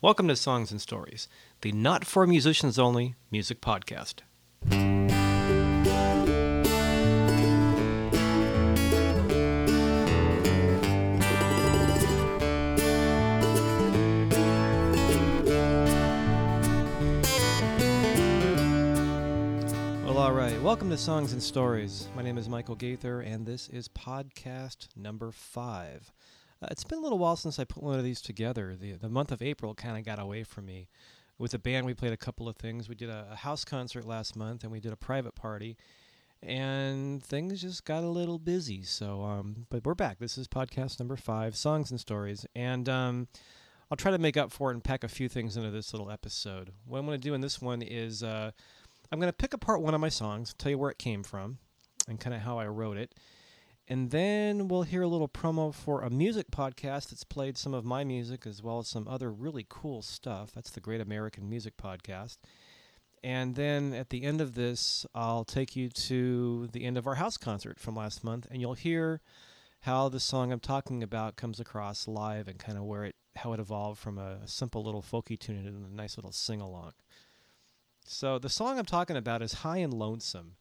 Welcome to Songs and Stories, the not for musicians only music podcast. Well, all right. Welcome to Songs and Stories. My name is Michael Gaither, and this is podcast number five. Uh, it's been a little while since I put one of these together. The the month of April kind of got away from me. With the band, we played a couple of things. We did a, a house concert last month, and we did a private party, and things just got a little busy. So, um, but we're back. This is podcast number five, songs and stories, and um, I'll try to make up for it and pack a few things into this little episode. What I'm going to do in this one is uh, I'm going to pick apart one of my songs, tell you where it came from, and kind of how I wrote it. And then we'll hear a little promo for a music podcast that's played some of my music as well as some other really cool stuff. That's the Great American Music Podcast. And then at the end of this, I'll take you to the end of our house concert from last month, and you'll hear how the song I'm talking about comes across live and kind of where it how it evolved from a simple little folky tune into a nice little sing along. So the song I'm talking about is High and Lonesome,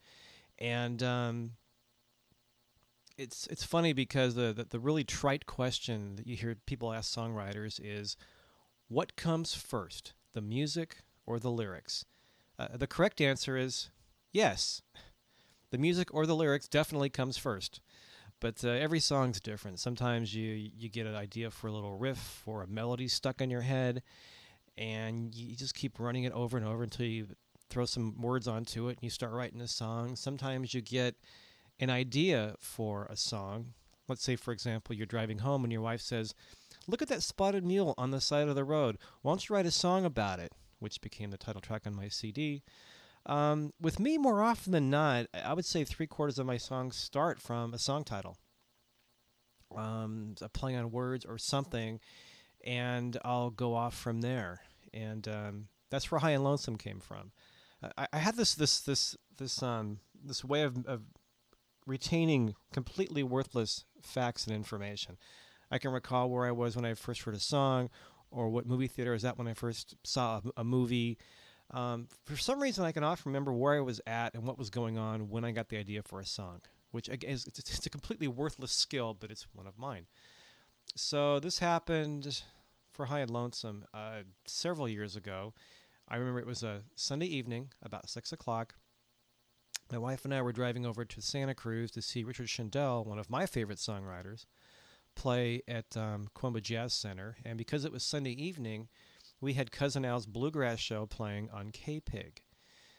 and um, it's it's funny because the, the the really trite question that you hear people ask songwriters is, what comes first, the music or the lyrics? Uh, the correct answer is yes, the music or the lyrics definitely comes first. But uh, every song's different. Sometimes you you get an idea for a little riff or a melody stuck in your head, and you just keep running it over and over until you throw some words onto it and you start writing a song. Sometimes you get an idea for a song. Let's say, for example, you're driving home and your wife says, Look at that spotted mule on the side of the road. Why don't you write a song about it? Which became the title track on my CD. Um, with me, more often than not, I would say three quarters of my songs start from a song title, um, a play on words or something, and I'll go off from there. And um, that's where High and Lonesome came from. I, I had this this this this um this way of, of retaining completely worthless facts and information. I can recall where I was when I first heard a song, or what movie theater was at when I first saw a, a movie. Um, for some reason, I can often remember where I was at and what was going on when I got the idea for a song, which is it's a completely worthless skill, but it's one of mine. So this happened for High and Lonesome uh, several years ago. I remember it was a Sunday evening, about six o'clock. My wife and I were driving over to Santa Cruz to see Richard Shindell, one of my favorite songwriters, play at um, Jazz Center. And because it was Sunday evening, we had Cousin Al's Bluegrass Show playing on K-Pig.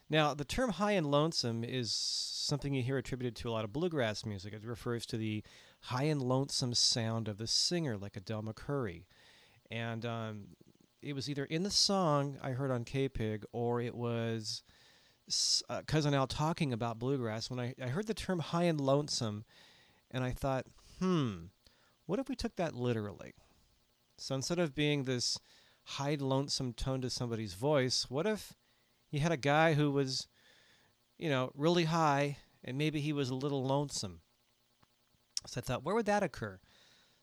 Now, the term high and lonesome is something you hear attributed to a lot of bluegrass music. It refers to the high and lonesome sound of the singer, like a Del McCoury. And um, it was either in the song I heard on K-Pig or it was uh, cousin Al talking about bluegrass when I, I heard the term high and lonesome, and I thought, hmm, what if we took that literally? So instead of being this high lonesome tone to somebody's voice, what if you had a guy who was, you know, really high and maybe he was a little lonesome? So I thought, where would that occur?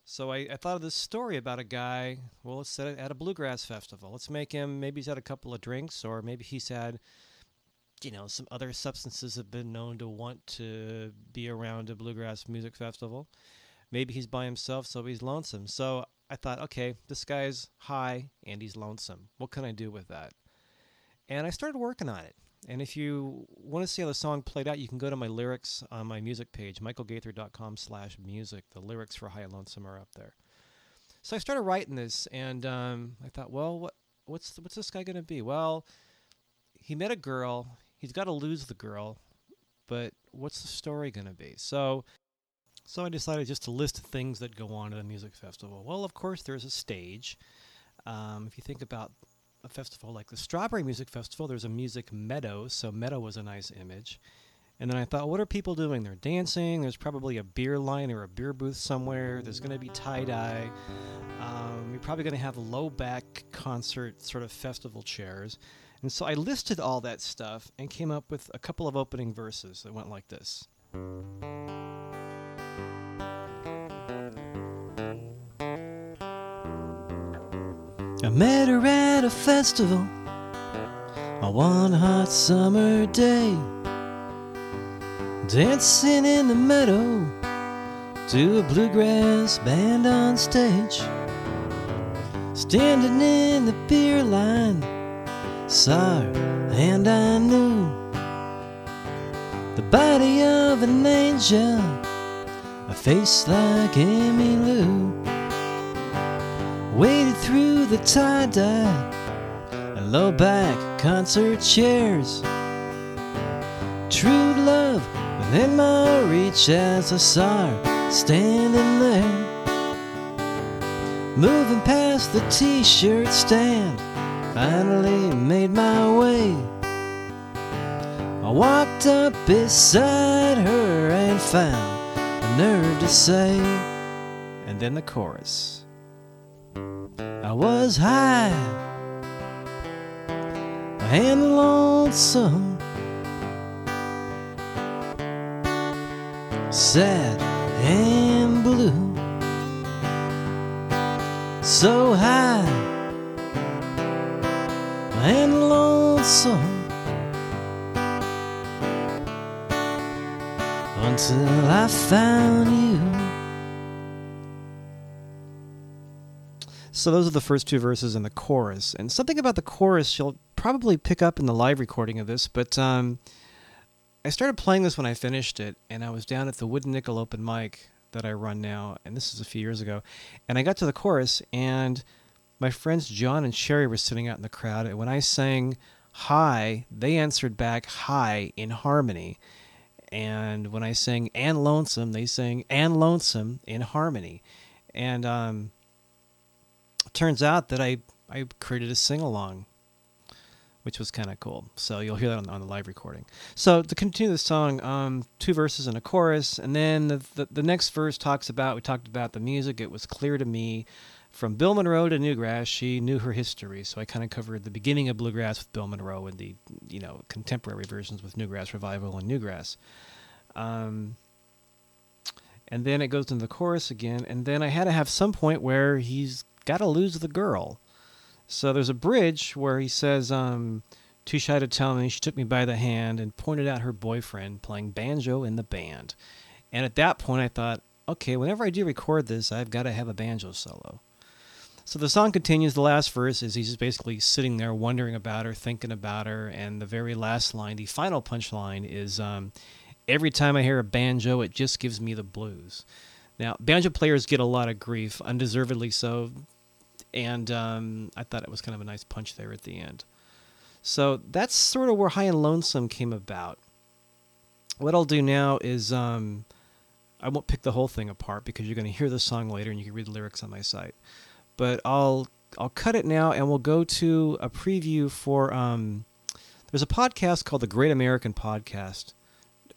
So I, I thought of this story about a guy. Well, let's set it at a bluegrass festival. Let's make him maybe he's had a couple of drinks, or maybe he's had you know, some other substances have been known to want to be around a bluegrass music festival. Maybe he's by himself, so he's lonesome. So I thought, okay, this guy's high and he's lonesome. What can I do with that? And I started working on it. And if you want to see how the song played out, you can go to my lyrics on my music page, michaelgaither.com slash music. The lyrics for High and Lonesome are up there. So I started writing this, and um, I thought, well, what, what's what's this guy going to be? Well, he met a girl he's got to lose the girl, but what's the story going to be? So, so I decided just to list things that go on at a music festival. Well, of course, there's a stage. Um, if you think about a festival like the Strawberry Music Festival, there's a music meadow, so meadow was a nice image. And then I thought, what are people doing? They're dancing. There's probably a beer line or a beer booth somewhere. There's going to be tie dye. Um, you're probably going to have low back concert sort of festival chairs. And so I listed all that stuff and came up with a couple of opening verses that went like this. I met her at a festival on one hot summer day, dancing in the meadow to a bluegrass band on stage. Standing in the beer line, saw her and I knew the body of an angel, a face like Emmylou. Waded through the tie dye and low back concert chairs. True love within my reach as I saw her standing there. Moving past the t shirt stand, finally made my way. I walked up beside her and found the nerve to say, and then the chorus. I was high and lonesome, sad and blue, so high and lonesome. Until I found you. So those are the first two verses and the chorus. And something about the chorus you'll probably pick up in the live recording of this, but um, I started playing this when I finished it, and I was down at the Wooden Nickel open mic that I run now, and this is a few years ago. And I got to the chorus, and my friends John and Sherry were sitting out in the crowd, and when I sang hi, they answered back hi in harmony. And when I sang and lonesome, they sang and lonesome in harmony. And um, turns out that I, I created a sing along, which was kind of cool. So you'll hear that on, on, the live recording. So to continue the song, um, two verses and a chorus, and then the, the, the next verse talks about we talked about the music. It was clear to me from Bill Monroe to Newgrass, she knew her history. So I kind of covered the beginning of bluegrass with Bill Monroe and the you know contemporary versions with Newgrass Revival and Newgrass. Um, and then it goes into the chorus again, and then I had to have some point where he's got to lose the girl. So there's a bridge where he says, um, "Too shy to tell me." She took me by the hand and pointed out her boyfriend playing banjo in the band. And at that point, I thought, okay, whenever I do record this, I've got to have a banjo solo. So the song continues. The last verse is he's basically sitting there wondering about her, thinking about her, and the very last line, the final punchline, is um, every time I hear a banjo, it just gives me the blues. Now, banjo players get a lot of grief, undeservedly so, and um, I thought it was kind of a nice punch there at the end. So that's sort of where High and Lonesome came about. What I'll do now is um, I won't pick the whole thing apart because you're going to hear the song later and you can read the lyrics on my site but I'll I'll cut it now and we'll go to a preview for um, there's a podcast called the Great American Podcast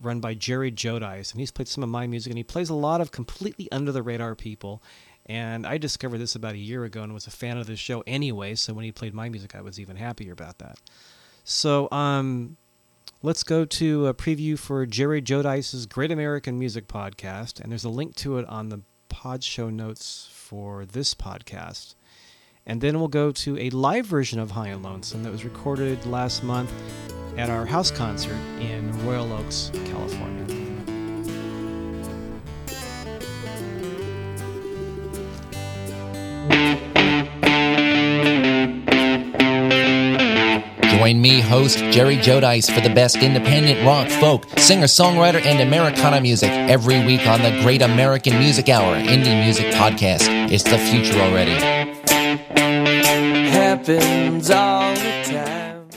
run by Jerry Jodice and he's played some of my music and he plays a lot of completely under the radar people. And I discovered this about a year ago and was a fan of the show anyway so when he played my music I was even happier about that. So um, let's go to a preview for Jerry Jodice's Great American Music Podcast and there's a link to it on the pod show notes for this podcast. And then we'll go to a live version of High and Lonesome that was recorded last month at our house concert in Royal Oaks, California. Join me, host Jerry Jodice, for the best independent rock, folk, singer songwriter, and Americana music every week on the Great American Music Hour Indie Music Podcast. It's the future already. Happens all the time.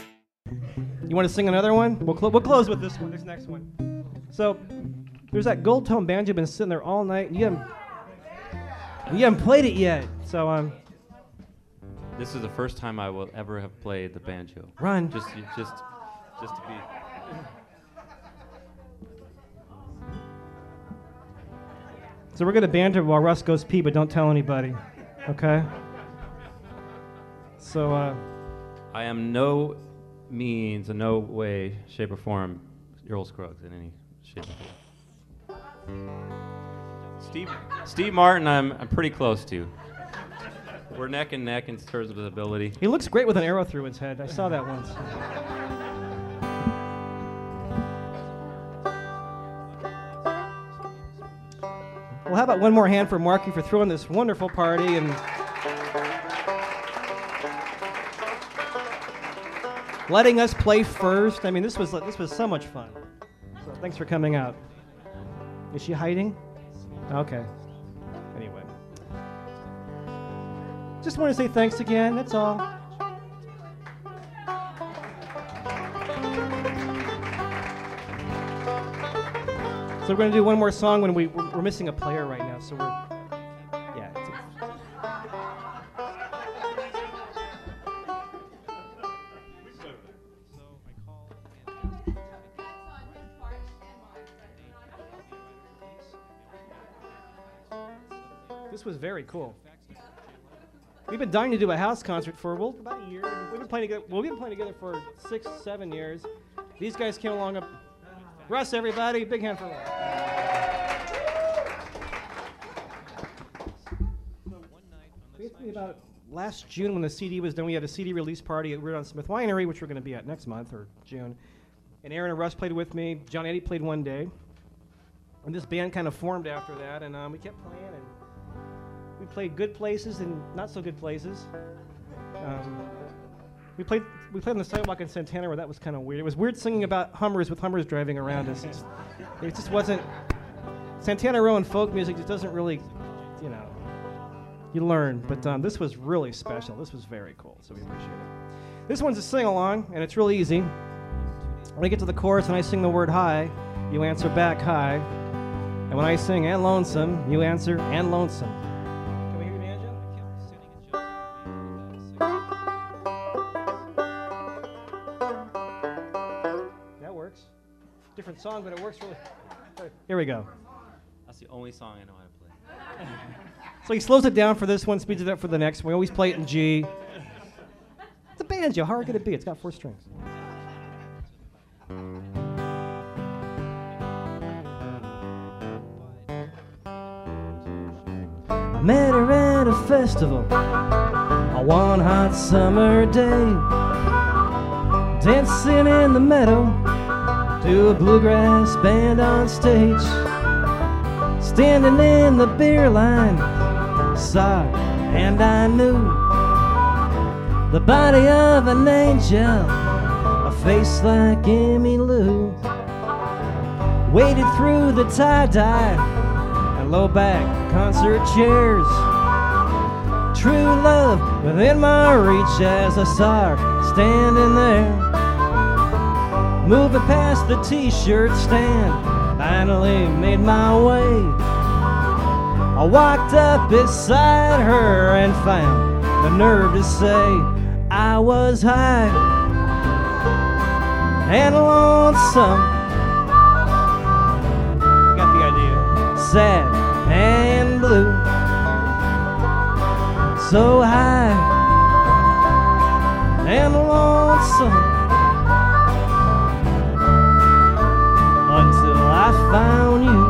You want to sing another one? We'll, cl- we'll close with this one, this next one. So, there's that gold tone banjo been sitting there all night, and you haven't, you haven't played it yet. So, um, this is the first time I will ever have played the banjo. Run. Just, just, just to be. So we're gonna banter while Russ goes pee, but don't tell anybody, okay? So. uh... I am no means, in no way, shape, or form, Earl Scruggs in any shape or form. Steve, Steve Martin, I'm, I'm pretty close to. We're neck and neck in terms of ability. He looks great with an arrow through his head. I saw that once. Well, how about one more hand for Marky for throwing this wonderful party and letting us play first. I mean, this was this was so much fun. So thanks for coming out. Is she hiding? Okay. Anyway, just want to say thanks again. That's all. So we're going to do one more song when we we're, we're missing a player right now. So we're yeah. This was very cool. We've been dying to do a house concert for well about a year. We've been playing together. Well, we've been playing together for six, seven years. These guys came along. Up, Russ, everybody, big hand for Russ. Basically, about last June when the CD was done, we had a CD release party at Weird Smith Winery, which we're going to be at next month or June. And Aaron and Russ played with me. John Eddie played one day. And this band kind of formed after that, and um, we kept playing, and we played good places and not so good places. Um, we played we played on the sidewalk in Santana where that was kind of weird. It was weird singing about Hummers with Hummers driving around us. It's- it just wasn't Santana Row and folk music. Just doesn't really, you know, you learn. But um, this was really special. This was very cool. So we appreciate it. This one's a sing along, and it's really easy. When I get to the chorus and I sing the word hi, you answer back hi. And when I sing and lonesome, you answer and lonesome. Song, but it works really. Here we go. That's the only song I know how to play. So he slows it down for this one, speeds it up for the next one. We always play it in G. It's a banjo. How hard could it be? It's got four strings. I met her at a festival on one hot summer day, dancing in the meadow to a bluegrass band on stage. Standing in the beer line, saw and I knew the body of an angel, a face like Emmylou. Waded through the tie dye and low back concert chairs. True love within my reach as I saw her standing there. Moving past the t shirt stand, finally made my way. I walked up beside her and found the nerve to say I was high and lonesome. Got the idea. Sad and blue. So high and lonesome. Found you.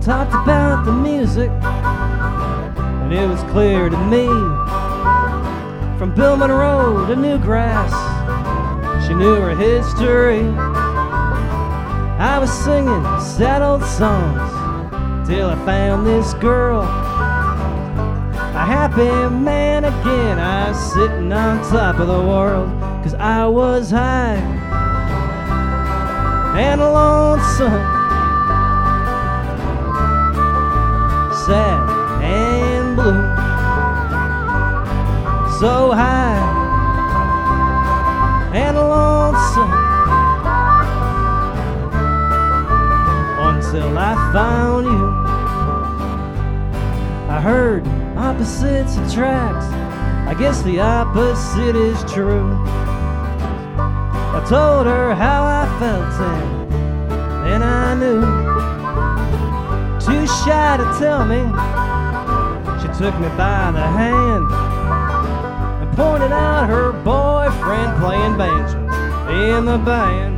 talked about the music, and it was clear to me. From Bill Monroe to Newgrass, she knew her history. I was singing sad old songs till I found this girl. A happy man again, I was sitting on top of the world, cause I was high and lonesome. sad and blue. So high and lonesome until I found you. I heard opposites attract. I guess the opposite is true. I told her how I felt and then I knew too shy to tell me. She took me by the hand and pointed out her boyfriend playing banjo in the band.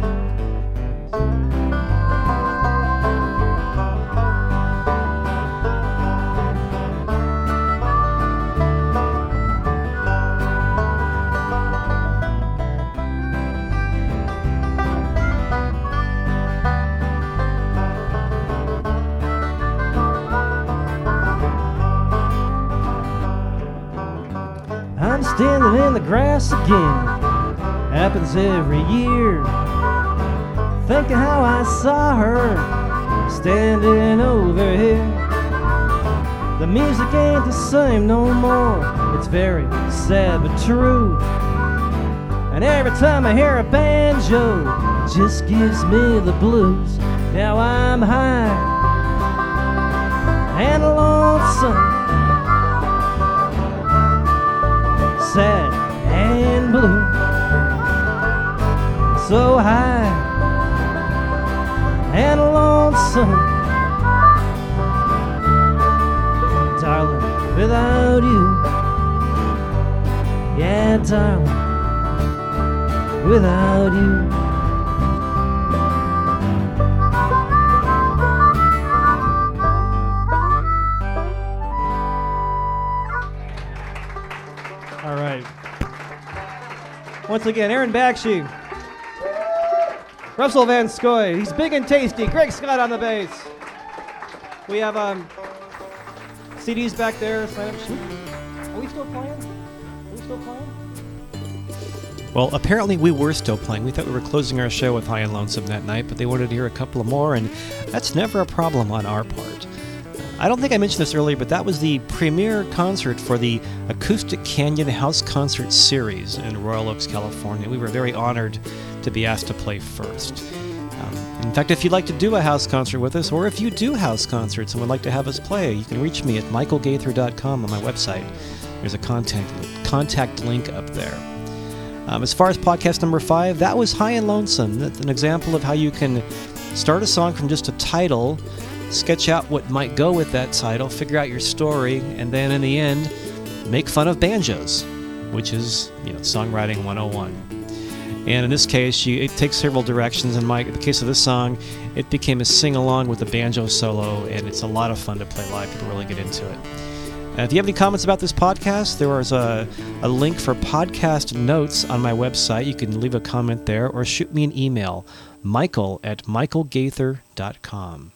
Grass again. Happens every year. Thinking how I saw her standing over here. The music ain't the same no more. It's very sad but true. And every time I hear a banjo, it just gives me the blues. Now I'm high and lonesome, sad So high and lonesome, darling, without you. Yeah, darling without you. Once again, Aaron Bakshi, Russell Van Scoy. He's big and tasty. Greg Scott on the bass. We have um, CDs back there. Sign up. Are we still playing? Are we still playing? Well, apparently we were still playing. We thought we were closing our show with High and Lonesome that night, but they wanted to hear a couple of more, and that's never a problem on our part. I don't think I mentioned this earlier, but that was the premiere concert for the Acoustic Canyon House Concert Series in Royal Oaks, California. We were very honored to be asked to play first. Um, in fact, if you'd like to do a house concert with us, or if you do house concerts and would like to have us play, you can reach me at michaelgaither.com on my website. There's a contact, contact link up there. Um, as far as podcast number five, that was High and Lonesome. That's an example of how you can start a song from just a title, sketch out what might go with that title, figure out your story, and then in the end, make fun of banjos, which is you know songwriting 101. And in this case, you, it takes several directions. In my in the case of this song, it became a sing along with a banjo solo, and it's a lot of fun to play live. People really get into it. And if you have any comments about this podcast, there is a, a link for podcast notes on my website. You can leave a comment there or shoot me an email, michael at michaelgaither.com.